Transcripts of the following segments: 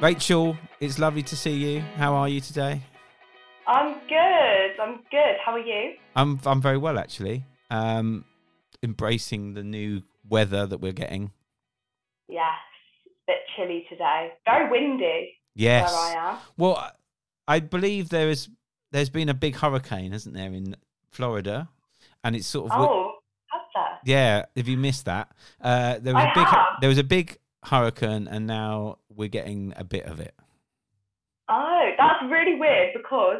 Rachel, it's lovely to see you. How are you today? I'm good. I'm good. How are you? I'm I'm very well actually. Um, embracing the new weather that we're getting. Yes, it's a bit chilly today. Very windy. Yes. Where I am. Well, I believe there is there's been a big hurricane, hasn't there, in Florida, and it's sort of Oh, has there? yeah. If you missed that, uh, there was I a big have. there was a big hurricane, and now we're getting a bit of it. Oh, that's really weird because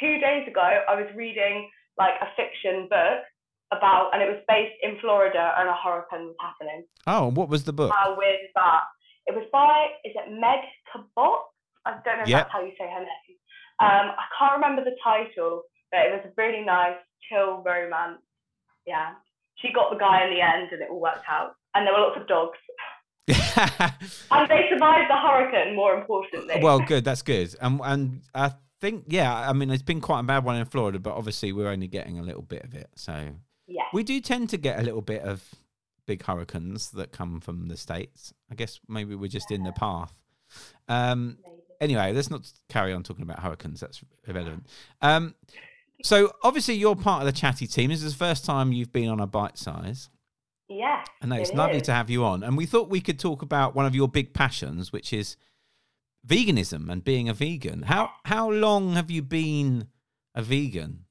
two days ago I was reading like a fiction book about, and it was based in Florida and a hurricane was happening. Oh, what was the book? How weird is that? It was by, is it Meg Cabot? I don't know if Yep. that's how you say her name. Um, I can't remember the title, but it was a really nice, chill romance. Yeah. She got the guy in the end and it all worked out. And there were lots of dogs. And they survived the hurricane, more importantly. well, good. That's good. And and I think yeah. I mean, it's been quite a bad one in Florida, but obviously we're only getting a little bit of it. So yeah. we do tend to get a little bit of big hurricanes that come from the states. I guess maybe we're just in the path. Um, anyway, let's not carry on talking about hurricanes. That's irrelevant. Um, so obviously you're part of the chatty team. This is the first time you've been on a bite size. Yeah. And it's it lovely is. to have you on. And we thought we could talk about one of your big passions, which is veganism and being a vegan. How how long have you been a vegan?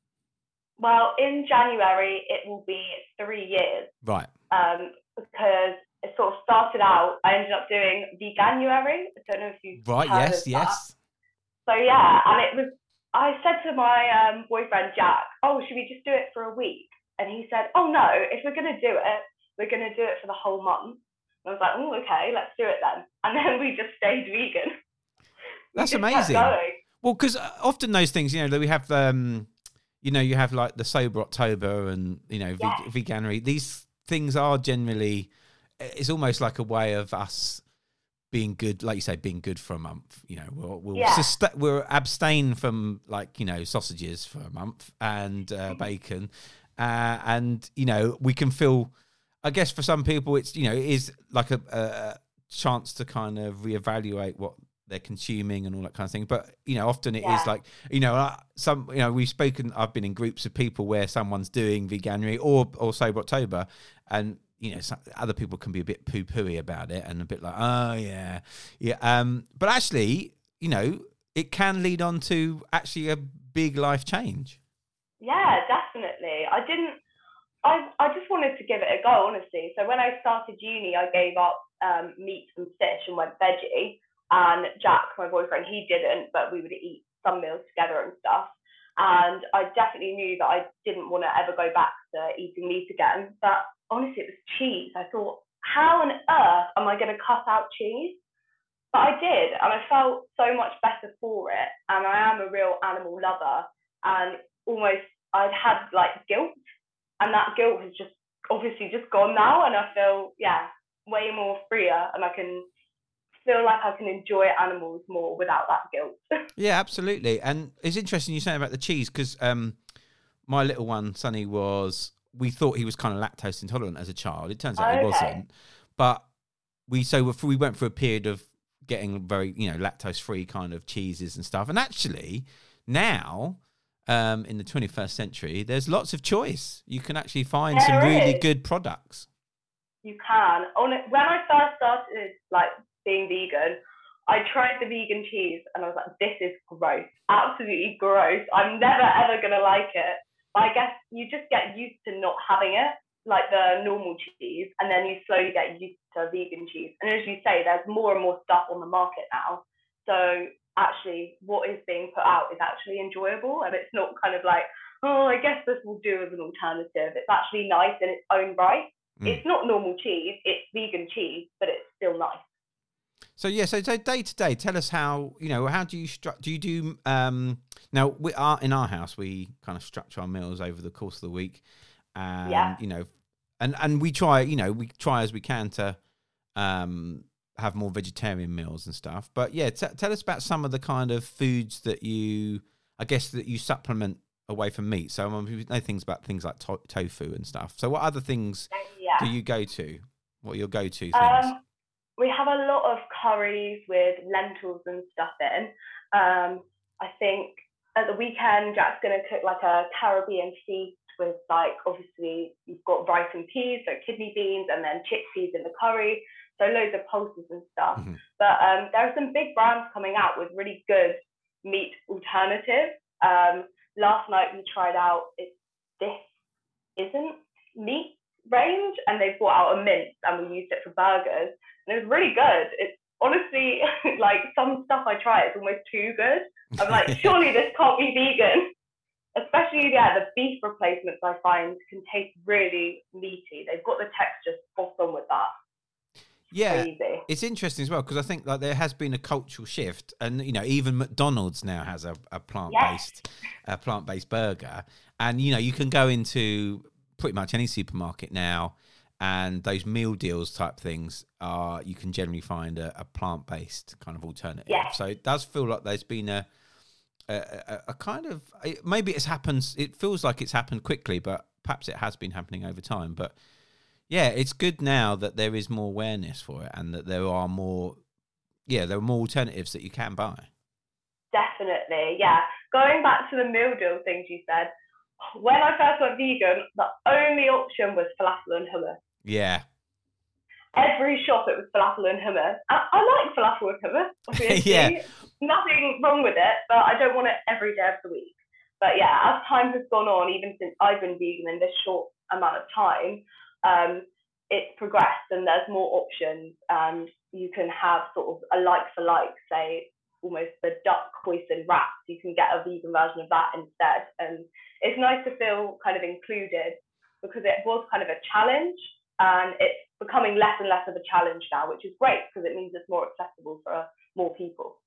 Well, in January, it will be three years Right. um, because it sort of started out, I ended up doing Veganuary. I don't know if you've Right. Yes. of that. Yes. So yeah, and it was. I said to my um, boyfriend Jack, "Oh, should we just do it for a week?" And he said, "Oh no, if we're gonna do it, we're gonna do it for the whole month." And I was like, "Oh, okay, let's do it then." And then we just stayed vegan. That's amazing. Well, because often those things, you know, that we have, um, you know, you have like the sober October and you know, Yeah. veg- veganuary. These things are generally, it's almost like a way of us being good, like you say, being good for a month. You know, we'll we'll, Yeah. susta- we'll abstain from like you know sausages for a month and uh, bacon, uh, and you know we can feel. I guess for some people, it's you know it is like a, a chance to kind of reevaluate what they're consuming and all that kind of thing. But you know, often it is Yeah. like you know, uh, some you know we've spoken. I've been in groups of people where someone's doing veganuary or or sober October, and you know, some, other people can be a bit poo pooey about it and a bit like, oh yeah, yeah. Um, but actually, you know, it can lead on to actually a big life change. Yeah, definitely. I didn't. I I just wanted to give it a go, honestly. So when I started uni, I gave up um, meat and fish and went veggie. And Jack, my boyfriend, he didn't, but we would eat some meals together and stuff. And I definitely knew that I didn't want to ever go back to eating meat again. But honestly, it was cheese. I thought, how on earth am I going to cut out cheese? But I did, and I felt so much better for it. And I am a real animal lover, and almost I'd had like guilt, and that guilt has just obviously just gone now, and I feel yeah way more freer, and I can feel like I can enjoy animals more without that guilt. Yeah, absolutely. And it's interesting you saying about the cheese because um, my little one, Sonny, was we thought he was kind of lactose intolerant as a child. It turns out he wasn't. But we so we went through a period of getting very you know lactose free kind of cheeses and stuff. And actually now. Um, in the 21st century, there's lots of choice. You can actually find some There really good products. you can. On when I first started like being vegan, I tried the vegan cheese and I was like, this is gross, absolutely gross. I'm never ever gonna like it. But I guess you just get used to not having it, like the normal cheese, and then you slowly get used to vegan cheese. And as you say, there's more and more stuff on the market now. So actually, what is being put out is actually enjoyable, and it's not kind of like, oh, I guess this will do as an alternative. It's actually nice in its own right Mm. it's not normal cheese, it's vegan cheese, but it's still nice. So yeah, so, so day to day, tell us how you know how do you stru- do you do um now we are in our house we kind of structure our meals over the course of the week, and Yeah. you know, and and we try you know we try as we can to um have more vegetarian meals and stuff. But yeah, t- tell us about some of the kind of foods that you I guess that you supplement away from meat. So um, we know things about things like to- tofu and stuff. So what other things Yeah. do you go to? What are your go to things? Um, we have a lot of curries with lentils and stuff in. Um, I think at the weekend, Jack's going to cook like a Caribbean feast with like obviously you've got rice and peas, so kidney beans, and then chickpeas in the curry. So loads of pulses and stuff. Mm-hmm. But um, there are some big brands coming out with really good meat alternatives. Um, last night we tried out this isn't meat range, and they brought out a mince, and we used it for burgers, and it was really good. It's honestly like some stuff I try, it's almost too good. I'm like, surely this can't be vegan especially yeah, the beef replacements I find can taste really meaty. They've got the texture spot on with that. Yeah, Crazy. it's interesting as well because I think like there has been a cultural shift, and you know even McDonald's now has a, a plant based yes. a plant based burger, and you know you can go into pretty much any supermarket now, and those meal deals type things are you can generally find a, a plant based kind of alternative. Yeah. So it does feel like there's been a a, a, kind of maybe it's happened. It feels like it's happened quickly, but perhaps it has been happening over time. But yeah, it's good now that there is more awareness for it, and that there are more. Yeah, there are more alternatives that you can buy. Definitely, yeah. Going back to the meal deal things you said, when I first went vegan, the only option was falafel and hummus. Yeah, every shop it was falafel and hummus. I, I like falafel and hummus, obviously. yeah. Nothing wrong with it, but I don't want it every day of the week. But yeah, as time has gone on, even since I've been vegan in this short amount of time, um, it's progressed and there's more options and you can have sort of a like for like, say almost the duck hoisin wraps. You can get a vegan version of that instead. And it's nice to feel kind of included because it was kind of a challenge and it's becoming less and less of a challenge now, which is great because it means it's more accessible for more people.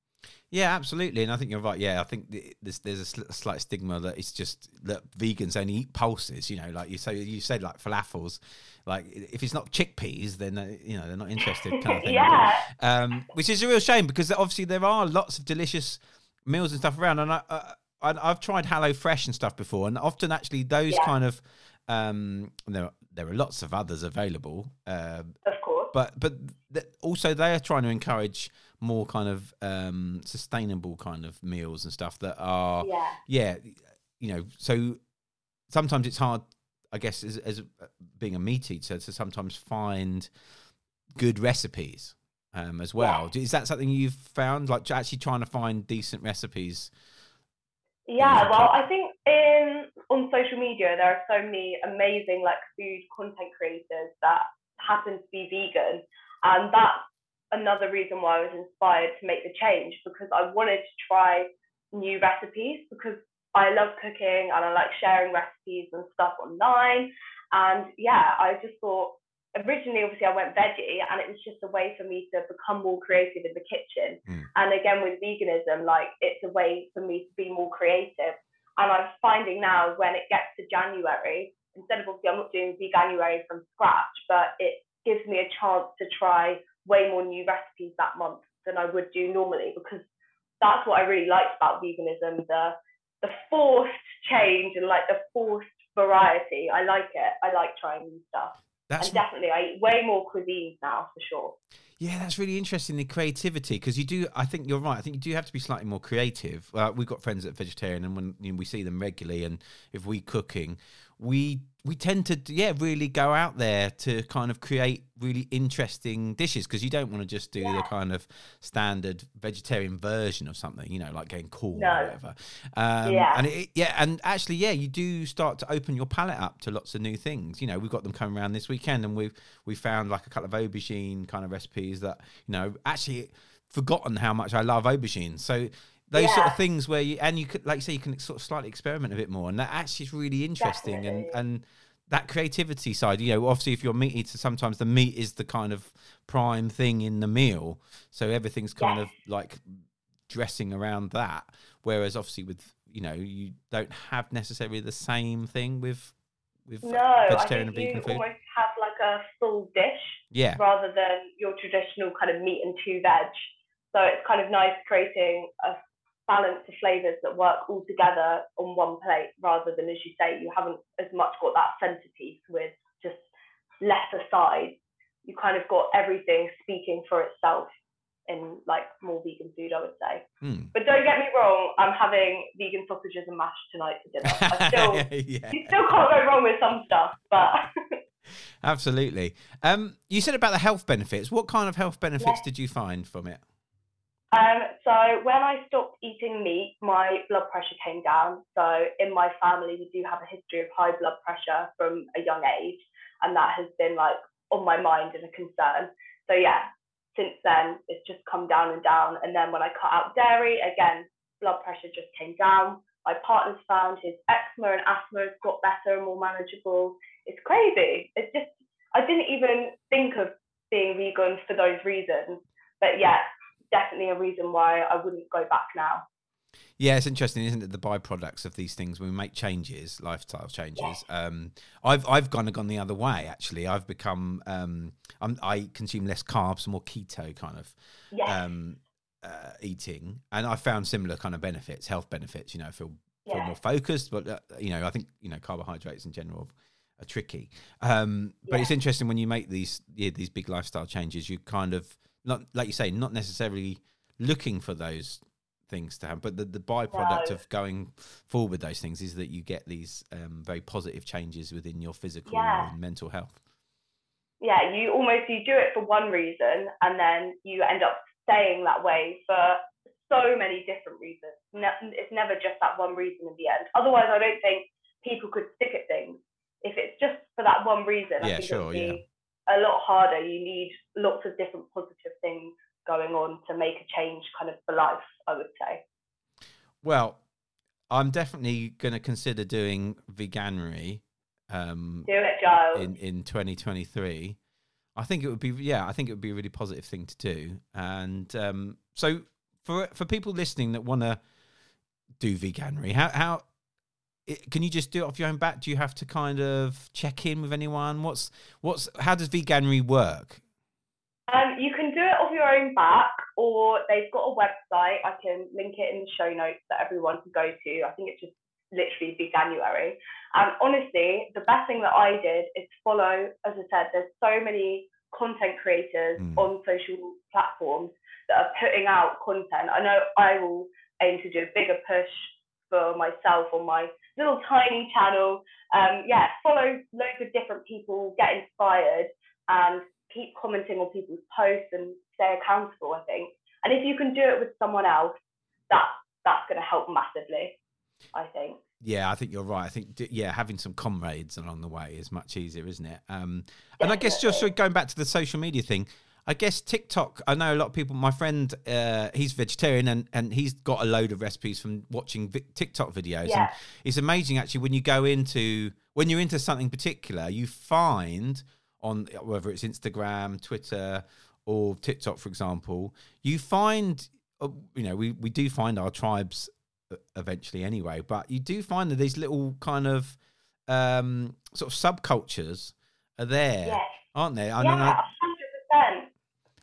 Yeah, absolutely, and I think you're right. Yeah, I think there's there's a slight stigma that it's just that vegans only eat pulses. You know, like you say, you said like falafels. Like if it's not chickpeas, then you know they're not interested. Kind of thing. yeah. Um, which is a real shame because obviously there are lots of delicious meals and stuff around, and I, I I've tried Hello Fresh and stuff before, and often actually those yeah. kind of um, there there are lots of others available. Uh, of. But but th- also they are trying to encourage more kind of um, sustainable kind of meals and stuff that are yeah yeah you know so sometimes it's hard I guess as, as uh, being a meat eater to sometimes find good recipes um, as well. Yeah. Is that something you've found like actually trying to find decent recipes? Yeah, well, I think in on social media there are so many amazing like food content creators that happen to be vegan, and that's another reason why I was inspired to make the change because I wanted to try new recipes because I love cooking and I like sharing recipes and stuff online. And yeah, I just thought originally, obviously, I went veggie, and it was just a way for me to become more creative in the kitchen. Mm. And again, with veganism, like it's a way for me to be more creative. And I'm finding now when it gets to January, instead of obviously I'm not doing veganuary from scratch, but it gives me a chance to try way more new recipes that month than I would do normally because that's what I really liked about veganism the the forced change and like the forced variety. I like it. I like trying new stuff. That's and definitely, I eat way more cuisines now for sure. Yeah, that's really interesting. The creativity, because you do. I think you're right. I think you do have to be slightly more creative. Uh, we've got friends that are vegetarian, and when you know, we see them regularly, and if we're cooking, we we tend to yeah really go out there to kind of create really interesting dishes because you don't want to just do yeah. the kind of standard vegetarian version of something you know like getting Quorn no. or whatever um, yeah. and it, yeah and actually yeah you do start to open your palate up to lots of new things you know we've got them coming around this weekend and we've we found like a couple of aubergine kind of recipes that you know actually forgotten how much I love aubergine so those yeah. sort of things where you and you could like you say you can sort of slightly experiment a bit more and that actually is really interesting Definitely. and and that creativity side you know obviously if you're meat eater sometimes the meat is the kind of prime thing in the meal so everything's kind of like dressing around that whereas obviously with you know you don't have necessarily the same thing with with no, vegetarian and vegan food almost have like a full dish yeah rather than your traditional kind of meat and two veg so it's kind of nice creating a balance of flavors that work all together on one plate rather than, as you say, you haven't as much got that centerpiece with just lesser sides. you kind of got everything speaking for itself in like more vegan food, I would say. Hmm. But don't get me wrong, I'm having vegan sausages and mash tonight for dinner. I still, yeah, you still can't go wrong with some stuff, but absolutely. Um, you said about the health benefits. What kind of health benefits Yeah. did you find from it? Um, so when I stopped eating meat, my blood pressure came down. So in my family, we do have a history of high blood pressure from a young age, and that has been like on my mind and a concern. So yeah, since then it's just come down and down. And then when I cut out dairy, again, blood pressure just came down. My partner's found his eczema and asthma has got better and more manageable. It's crazy. It's just I didn't even think of being vegan for those reasons. But yeah, definitely a reason why I wouldn't go back now. Yeah, it's interesting, isn't it? The byproducts of these things when we make changes, lifestyle changes. Um, I've I've kind of gone the other way. Actually, I've become um, I'm, I consume less carbs, more keto kind of um, uh, eating, and I found similar kind of benefits, health benefits. You know, I feel feel Yeah. more focused, but uh, you know, I think you know carbohydrates in general are tricky. Um, but Yeah. it's interesting when you make these yeah, these big lifestyle changes, you kind of not like you say, not necessarily looking for those things to have, but the, the byproduct No. of going forward with those things is that you get these um, very positive changes within your physical Yeah. and mental health. yeah, you almost you do it for one reason and then you end up staying that way for so many different reasons. It's never just that one reason in the end. Otherwise, I don't think people could stick at things. If it's just for that one reason, Yeah, sure, yeah. A lot harder. You need lots of different positive things going on to make a change kind of for life, I would say. Well, I'm definitely going to consider doing veganuary um, Do it, Giles. in in 2023. I think it would be yeah, I think it would be a really positive thing to do. And um, so for for people listening that want to do veganuary, how how it, can you just do it off your own bat? Do you have to kind of check in with anyone? What's what's how does veganuary work? Um, you can do it off your own back, or they've got a website. I can link it in the show notes that everyone can go to. I think it's just literally Veganuary. And honestly, the best thing that I did is follow, as I said, there's so many content creators Mm. on social platforms that are putting out content. I know I will aim to do a bigger push for myself on my little tiny channel. Um, yeah, follow loads of different people, get inspired, and keep commenting on people's posts and stay accountable. I think, and if you can do it with someone else, that that's going to help massively. I think. Yeah, I think you're right. I think yeah, having some comrades along the way is much easier, isn't it? Um, and I guess just Definitely. sort of going back to the social media thing, I guess TikTok. I know a lot of people. My friend, uh, he's vegetarian and and he's got a load of recipes from watching vi- TikTok videos. Yeah. And it's amazing actually when you go into when you're into something particular, you find on whether it's Instagram, Twitter, or TikTok, for example, you find uh, you know we we do find our tribes uh, eventually anyway but you do find that these little kind of um sort of subcultures are there Yes. aren't they I yeah, mean, I-.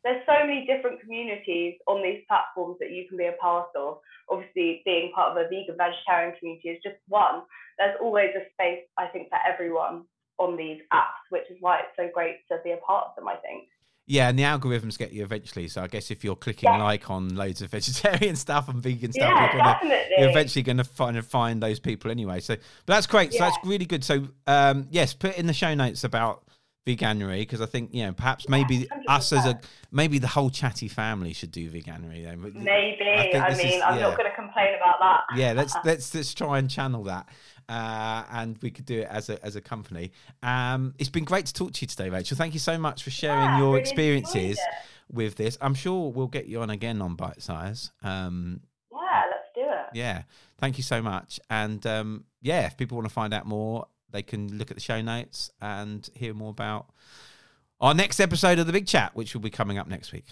There's so many different communities on these platforms that you can be a part of. Obviously, being part of a vegan vegetarian community is just one. There's always a space, I think, for everyone on these apps, which is why it's so great to be a part of them. I think. yeah and the algorithms get you eventually so i guess if you're clicking Yeah. like on loads of vegetarian stuff and vegan stuff Yeah, you're gonna you're eventually going to find find those people anyway. So, but that's great. So that's really good. So, um, yes, put in the show notes about veganuary because I think you know perhaps maybe us as a maybe the whole chatty family should do veganuary. Then. Maybe. I I, this is- mean, I'm yeah. not going to complain about that. Yeah, let's let's let's try and channel that, uh, and we could do it as a as a company. Um, it's been great to talk to you today, Rachel. Thank you so much for sharing Yeah, your really experiences with this. I'm sure we'll get you on again on Bite Size. Um, Yeah, let's do it. yeah thank you so much and um yeah if people want to find out more they can look at the show notes and hear more about our next episode of the big chat which will be coming up next week